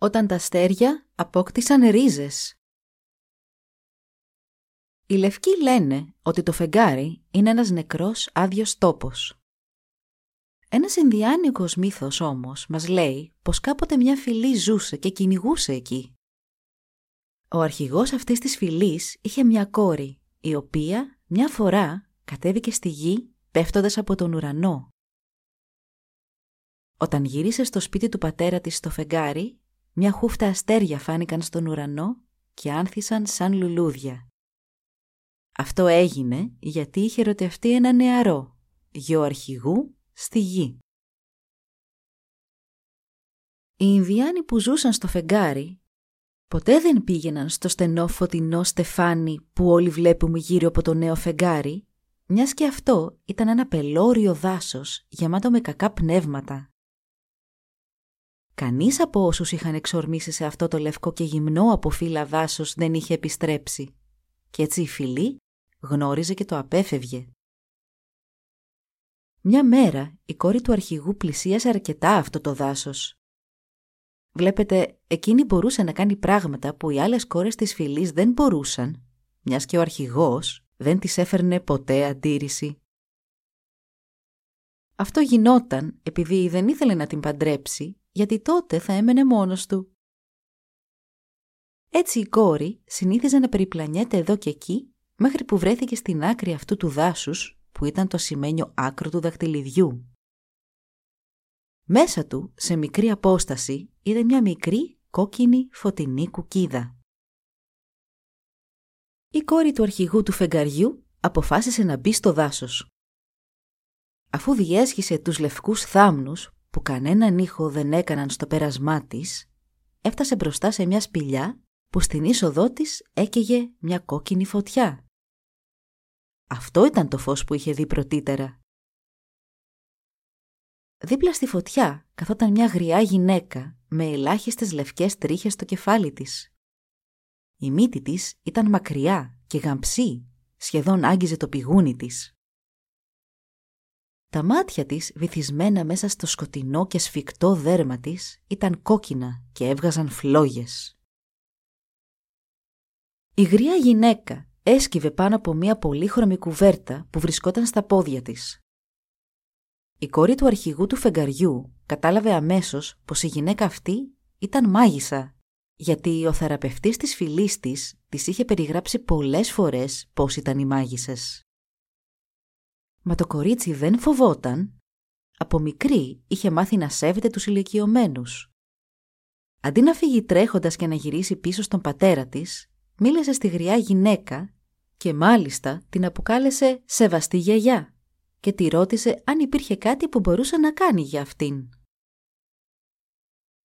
Όταν τα αστέρια απόκτησαν ρίζες. Οι λευκοί λένε ότι το φεγγάρι είναι ένας νεκρός άδειος τόπος. Ένας ενδιάνικος μύθος όμως μας λέει πως κάποτε μια φυλή ζούσε και κυνηγούσε εκεί. Ο αρχηγός αυτής της φυλής είχε μια κόρη, η οποία μια φορά κατέβηκε στη γη πέφτοντας από τον ουρανό. Όταν γύρισε στο σπίτι του πατέρα της στο φεγγάρι, μια χούφτα αστέρια φάνηκαν στον ουρανό και άνθησαν σαν λουλούδια. Αυτό έγινε γιατί είχε ερωτευτεί ένα νεαρό, γιο αρχηγού, στη γη. Οι Ινδιάνοι που ζούσαν στο φεγγάρι ποτέ δεν πήγαιναν στο στενό φωτεινό στεφάνι που όλοι βλέπουμε γύρω από το νέο φεγγάρι, μιας και αυτό ήταν ένα πελώριο δάσος γεμάτο με κακά πνεύματα. Κανείς από όσους είχαν εξορμήσει σε αυτό το λευκό και γυμνό από φύλλα δάσος δεν είχε επιστρέψει. Και έτσι η φυλή γνώριζε και το απέφευγε. Μια μέρα η κόρη του αρχηγού πλησίασε αρκετά αυτό το δάσος. Βλέπετε, εκείνη μπορούσε να κάνει πράγματα που οι άλλες κόρες της φυλής δεν μπορούσαν, μιας και ο αρχηγός δεν της έφερνε ποτέ αντίρρηση. Αυτό γινόταν επειδή δεν ήθελε να την παντρέψει γιατί τότε θα έμενε μόνος του. Έτσι η κόρη συνήθιζε να περιπλανιέται εδώ και εκεί μέχρι που βρέθηκε στην άκρη αυτού του δάσους που ήταν το σημαίνιο άκρο του δαχτυλιδιού. Μέσα του, σε μικρή απόσταση, είδε μια μικρή κόκκινη φωτεινή κουκίδα. Η κόρη του αρχηγού του φεγγαριού αποφάσισε να μπει στο δάσος. Αφού διέσχισε τους λευκούς θάμνους που κανέναν ήχο δεν έκαναν στο πέρασμά της, έφτασε μπροστά σε μια σπηλιά που στην είσοδό της έκαιγε μια κόκκινη φωτιά. Αυτό ήταν το φως που είχε δει πρωτήτερα. Δίπλα στη φωτιά καθόταν μια γριά γυναίκα με ελάχιστες λευκές τρίχες στο κεφάλι της. Η μύτη της ήταν μακριά και γαμψή, σχεδόν άγγιζε το πηγούνι της. Τα μάτια της, βυθισμένα μέσα στο σκοτεινό και σφιχτό δέρμα της, ήταν κόκκινα και έβγαζαν φλόγες. Η γριά γυναίκα έσκυβε πάνω από μια πολύχρωμη κουβέρτα που βρισκόταν στα πόδια της. Η κόρη του αρχηγού του φεγγαριού κατάλαβε αμέσως πως η γυναίκα αυτή ήταν μάγισσα, γιατί ο θεραπευτής της φυλής της της είχε περιγράψει πολλές φορές πώς ήταν οι μάγισσες. Μα το κορίτσι δεν φοβόταν. Από μικρή είχε μάθει να σέβεται τους ηλικιωμένους. Αντί να φύγει τρέχοντας και να γυρίσει πίσω στον πατέρα της, μίλησε στη γριά γυναίκα και μάλιστα την αποκάλεσε «σεβαστή γιαγιά» και τη ρώτησε αν υπήρχε κάτι που μπορούσε να κάνει για αυτήν.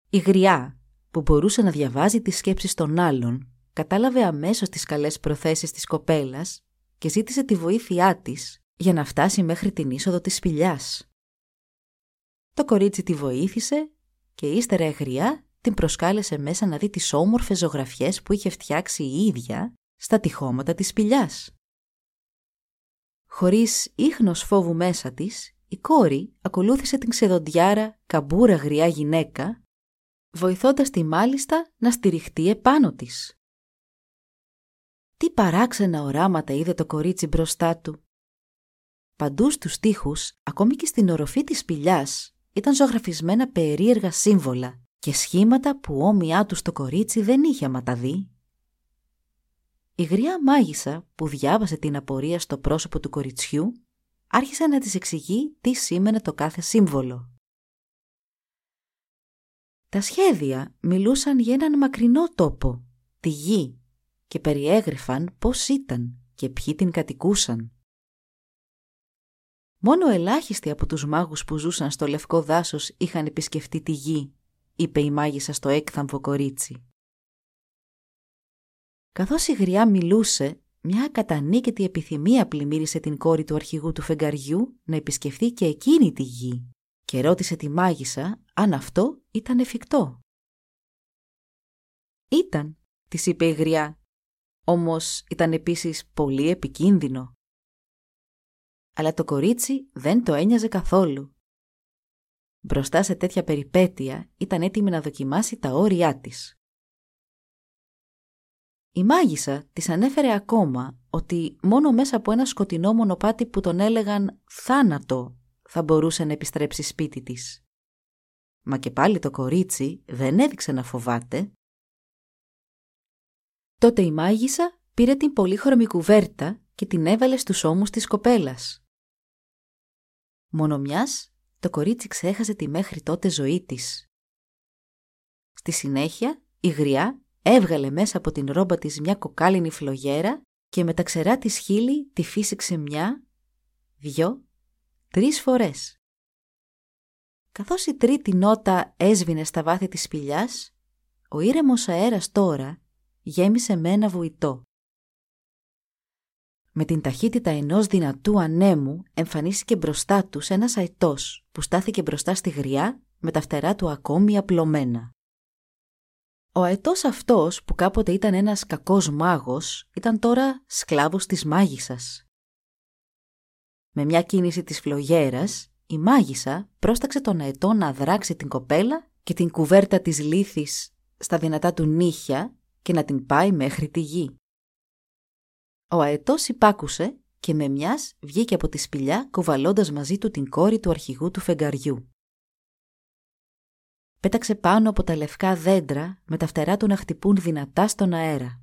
Η γριά, που μπορούσε να διαβάζει τις σκέψεις των άλλων, κατάλαβε αμέσως τις καλές προθέσεις της κοπέλας και ζήτησε τη βοήθειά της για να φτάσει μέχρι την είσοδο της σπηλιάς. Το κορίτσι τη βοήθησε και ύστερα εγριά την προσκάλεσε μέσα να δει τις όμορφες ζωγραφιές που είχε φτιάξει η ίδια στα τυχώματα της σπηλιάς. Χωρίς ίχνος φόβου μέσα της, η κόρη ακολούθησε την ξεδοντιάρα καμπούρα γριά γυναίκα, βοηθώντας τη μάλιστα να στηριχτεί επάνω της. Τι παράξενα οράματα είδε το κορίτσι μπροστά του. Παντού στους τοίχους, ακόμη και στην οροφή της σπηλιάς, ήταν ζωγραφισμένα περίεργα σύμβολα και σχήματα που όμοιά τους το κορίτσι δεν είχε αματαδεί. Η γριά μάγισσα που διάβασε την απορία στο πρόσωπο του κοριτσιού άρχισε να της εξηγεί τι σήμαινε το κάθε σύμβολο. Τα σχέδια μιλούσαν για έναν μακρινό τόπο, τη γη, και περιέγρυφαν πώς ήταν και ποιοι την κατοικούσαν. Μόνο ελάχιστοι από τους μάγους που ζούσαν στο λευκό δάσος είχαν επισκεφτεί τη γη, είπε η μάγισσα στο έκθαμβο κορίτσι. Καθώς η γριά μιλούσε, μια κατανίκητη επιθυμία πλημμύρισε την κόρη του αρχηγού του φεγγαριού να επισκεφθεί και εκείνη τη γη και ρώτησε τη μάγισσα αν αυτό ήταν εφικτό. «Ήταν», της είπε η γριά, όμως ήταν επίσης πολύ επικίνδυνο. Αλλά το κορίτσι δεν το ένοιαζε καθόλου. Μπροστά σε τέτοια περιπέτεια ήταν έτοιμη να δοκιμάσει τα όρια της. Η μάγισσα της ανέφερε ακόμα ότι μόνο μέσα από ένα σκοτεινό μονοπάτι που τον έλεγαν «θάνατο» θα μπορούσε να επιστρέψει σπίτι της. Μα και πάλι το κορίτσι δεν έδειξε να φοβάται. Τότε η μάγισσα πήρε την πολύχρωμη κουβέρτα και την έβαλε στους ώμους της κοπέλας. Μόνο μιας, το κορίτσι ξέχασε τη μέχρι τότε ζωή της. Στη συνέχεια, η γριά έβγαλε μέσα από την ρόμπα της μια κοκάλινη φλογέρα και με τα ξερά της χείλη τη φύσηξε μια, δυο, τρεις φορές. Καθώς η τρίτη νότα έσβηνε στα βάθη της σπηλιάς, ο ήρεμος αέρας τώρα γέμισε με ένα βουητό. Με την ταχύτητα ενός δυνατού ανέμου εμφανίστηκε μπροστά τους ένας αετός που στάθηκε μπροστά στη γριά με τα φτερά του ακόμη απλωμένα. Ο αετός αυτός που κάποτε ήταν ένας κακός μάγος ήταν τώρα σκλάβος της μάγισσας. Με μια κίνηση της φλογέρας, η μάγισσα πρόσταξε τον αετό να δράξει την κοπέλα και την κουβέρτα της λύθης στα δυνατά του νύχια και να την πάει μέχρι τη γη. Ο αετός υπάκουσε και με μιας βγήκε από τη σπηλιά κουβαλώντας μαζί του την κόρη του αρχηγού του φεγγαριού πέταξε πάνω από τα λευκά δέντρα με τα φτερά του να χτυπούν δυνατά στον αέρα.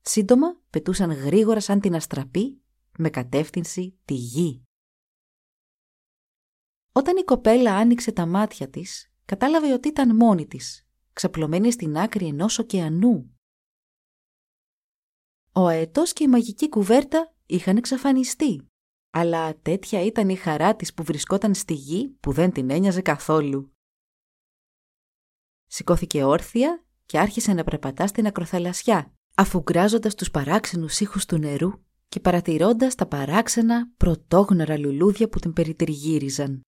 Σύντομα πετούσαν γρήγορα σαν την αστραπή με κατεύθυνση τη γη. Όταν η κοπέλα άνοιξε τα μάτια της, κατάλαβε ότι ήταν μόνη της, ξαπλωμένη στην άκρη ενός ωκεανού. Ο αετός και η μαγική κουβέρτα είχαν εξαφανιστεί, αλλά τέτοια ήταν η χαρά της που βρισκόταν στη γη που δεν την ένοιαζε καθόλου. Σηκώθηκε όρθια και άρχισε να περπατά στην ακροθαλασσιά, αφού γκράζοντας τους παράξενους ήχους του νερού και παρατηρώντας τα παράξενα πρωτόγνωρα λουλούδια που την περιτριγύριζαν.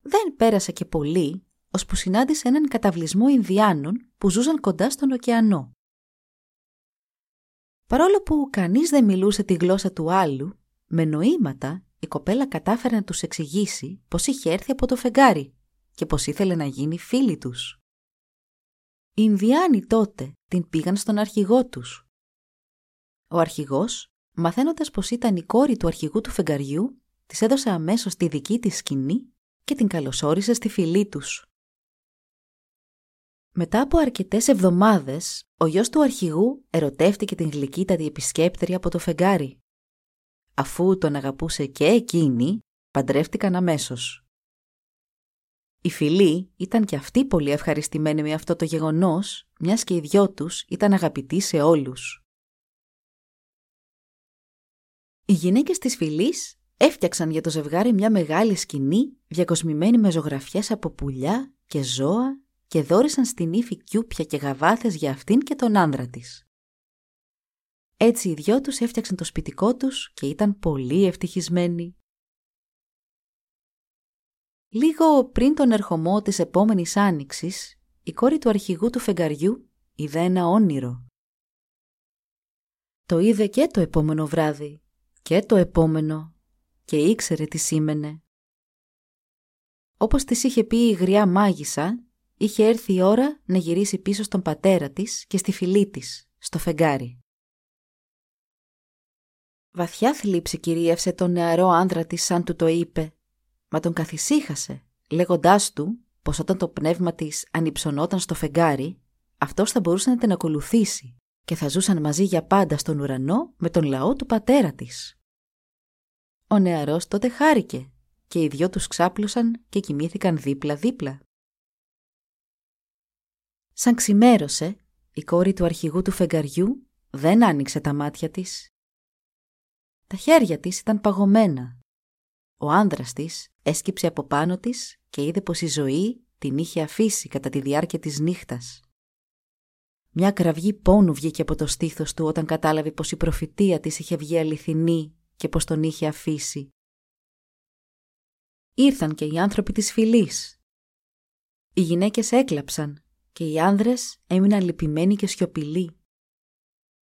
Δεν πέρασε και πολύ, ώσπου συνάντησε έναν καταβλισμό Ινδιάνων που ζούσαν κοντά στον ωκεανό. Παρόλο που κανείς δεν μιλούσε τη γλώσσα του άλλου, με νοήματα η κοπέλα κατάφερε να τους εξηγήσει πως είχε έρθει από το φεγγάρι και πως ήθελε να γίνει φίλη τους. Οι Ινδιάνοι τότε την πήγαν στον αρχηγό τους. Ο αρχηγός, μαθαίνοντας πως ήταν η κόρη του αρχηγού του φεγγαριού, της έδωσε αμέσως τη δική της σκηνή και την καλωσόρισε στη φυλή τους. Μετά από αρκετές εβδομάδες, ο γιος του αρχηγού ερωτεύτηκε την γλυκύτατη επισκέπτερη από το φεγγάρι. Αφού τον αγαπούσε και εκείνη, παντρεύτηκαν αμέσως. Οι φιλοί ήταν και αυτοί πολύ ευχαριστημένοι με αυτό το γεγονός, μιας και οι δυο τους ήταν αγαπητοί σε όλους. Οι γυναίκες της φυλής έφτιαξαν για το ζευγάρι μια μεγάλη σκηνή διακοσμημένη με ζωγραφιές από πουλιά και ζώα και δόρισαν στην ύφη κιούπια και γαβάθες για αυτήν και τον άνδρα της. Έτσι οι δυο τους έφτιαξαν το σπιτικό τους και ήταν πολύ ευτυχισμένοι. Λίγο πριν τον ερχομό της επόμενης άνοιξης, η κόρη του αρχηγού του φεγγαριού είδε ένα όνειρο. Το είδε και το επόμενο βράδυ και το επόμενο και ήξερε τι σήμαινε. Όπως της είχε πει η γριά μάγισσα, είχε έρθει η ώρα να γυρίσει πίσω στον πατέρα της και στη φυλή της, στο φεγγάρι. Βαθιά θλίψη κυρίευσε τον νεαρό άνδρα της σαν του το είπε μα τον καθησύχασε, λέγοντάς του πως όταν το πνεύμα της ανυψωνόταν στο φεγγάρι, αυτός θα μπορούσε να την ακολουθήσει και θα ζούσαν μαζί για πάντα στον ουρανό με τον λαό του πατέρα της. Ο νεαρός τότε χάρηκε και οι δυο τους ξάπλωσαν και κοιμήθηκαν δίπλα-δίπλα. Σαν ξημέρωσε, η κόρη του αρχηγού του φεγγαριού δεν άνοιξε τα μάτια της. Τα χέρια της ήταν παγωμένα ο άνδρας της έσκυψε από πάνω της και είδε πως η ζωή την είχε αφήσει κατά τη διάρκεια της νύχτας. Μια κραυγή πόνου βγήκε από το στήθος του όταν κατάλαβε πως η προφητεία της είχε βγει αληθινή και πως τον είχε αφήσει. Ήρθαν και οι άνθρωποι της φυλής. Οι γυναίκες έκλαψαν και οι άνδρες έμειναν λυπημένοι και σιωπηλοί.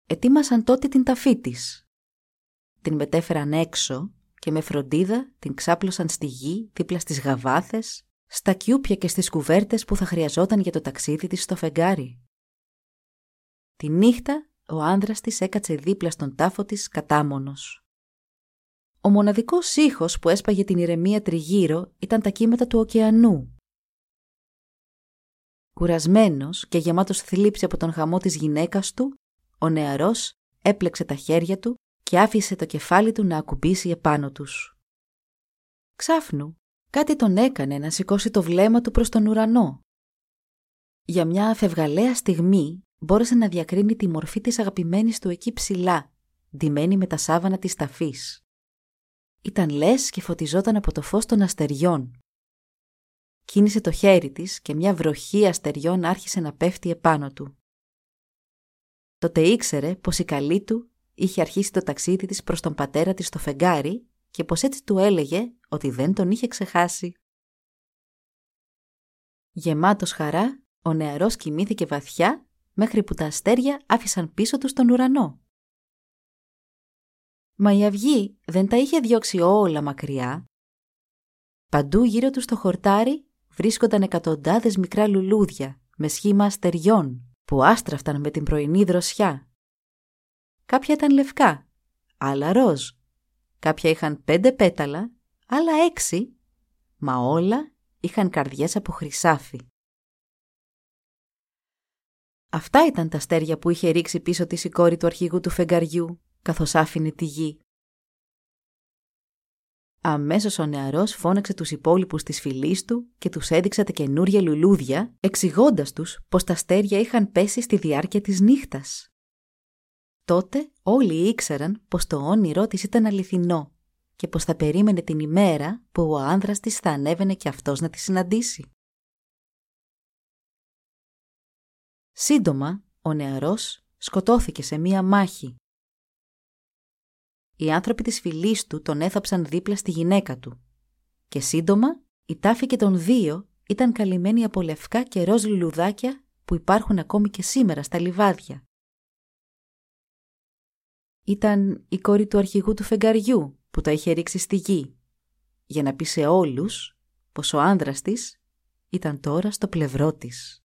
Ετοίμασαν τότε την ταφή της. Την μετέφεραν έξω και με φροντίδα την ξάπλωσαν στη γη δίπλα στις γαβάθες, στα κιούπια και στις κουβέρτες που θα χρειαζόταν για το ταξίδι της στο φεγγάρι. Τη νύχτα ο άνδρας της έκατσε δίπλα στον τάφο της κατάμονος. Ο μοναδικός ήχος που έσπαγε την ηρεμία τριγύρω ήταν τα κύματα του ωκεανού. Κουρασμένος και γεμάτος θλίψη από τον χαμό της γυναίκας του, ο νεαρός έπλεξε τα χέρια του και άφησε το κεφάλι του να ακουμπήσει επάνω τους. Ξάφνου, κάτι τον έκανε να σηκώσει το βλέμμα του προς τον ουρανό. Για μια αφευγαλαία στιγμή μπόρεσε να διακρίνει τη μορφή της αγαπημένης του εκεί ψηλά, ντυμένη με τα σάβανα της ταφής. Ήταν λες και φωτιζόταν από το φως των αστεριών. Κίνησε το χέρι της και μια βροχή αστεριών άρχισε να πέφτει επάνω του. Τότε ήξερε πως η καλή του είχε αρχίσει το ταξίδι της προς τον πατέρα της στο φεγγάρι και πως έτσι του έλεγε ότι δεν τον είχε ξεχάσει. Γεμάτος χαρά, ο νεαρός κοιμήθηκε βαθιά μέχρι που τα αστέρια άφησαν πίσω του τον ουρανό. Μα η αυγή δεν τα είχε διώξει όλα μακριά. Παντού γύρω του στο χορτάρι βρίσκονταν εκατοντάδες μικρά λουλούδια με σχήμα αστεριών που άστραφταν με την πρωινή δροσιά. Κάποια ήταν λευκά, άλλα ροζ. Κάποια είχαν πέντε πέταλα, άλλα έξι, μα όλα είχαν καρδιές από χρυσάφι. Αυτά ήταν τα αστέρια που είχε ρίξει πίσω της η κόρη του αρχηγού του φεγγαριού, καθώς άφηνε τη γη. Αμέσως ο νεαρός φώναξε τους υπόλοιπους της φυλής του και τους έδειξε τα καινούρια λουλούδια, εξηγώντας τους πως τα αστέρια είχαν πέσει στη διάρκεια της νύχτας. Τότε όλοι ήξεραν πως το όνειρό της ήταν αληθινό και πως θα περίμενε την ημέρα που ο άνδρας της θα ανέβαινε και αυτός να τη συναντήσει. Σύντομα, ο νεαρός σκοτώθηκε σε μία μάχη. Οι άνθρωποι της φυλής του τον έθαψαν δίπλα στη γυναίκα του. Και σύντομα, η τάφη και των δύο ήταν καλυμμένοι από λευκά και ροζ λουλουδάκια που υπάρχουν ακόμη και σήμερα στα λιβάδια. Ήταν η κόρη του αρχηγού του φεγγαριού που τα είχε ρίξει στη γη, για να πει σε όλους πως ο άνδρας της ήταν τώρα στο πλευρό της.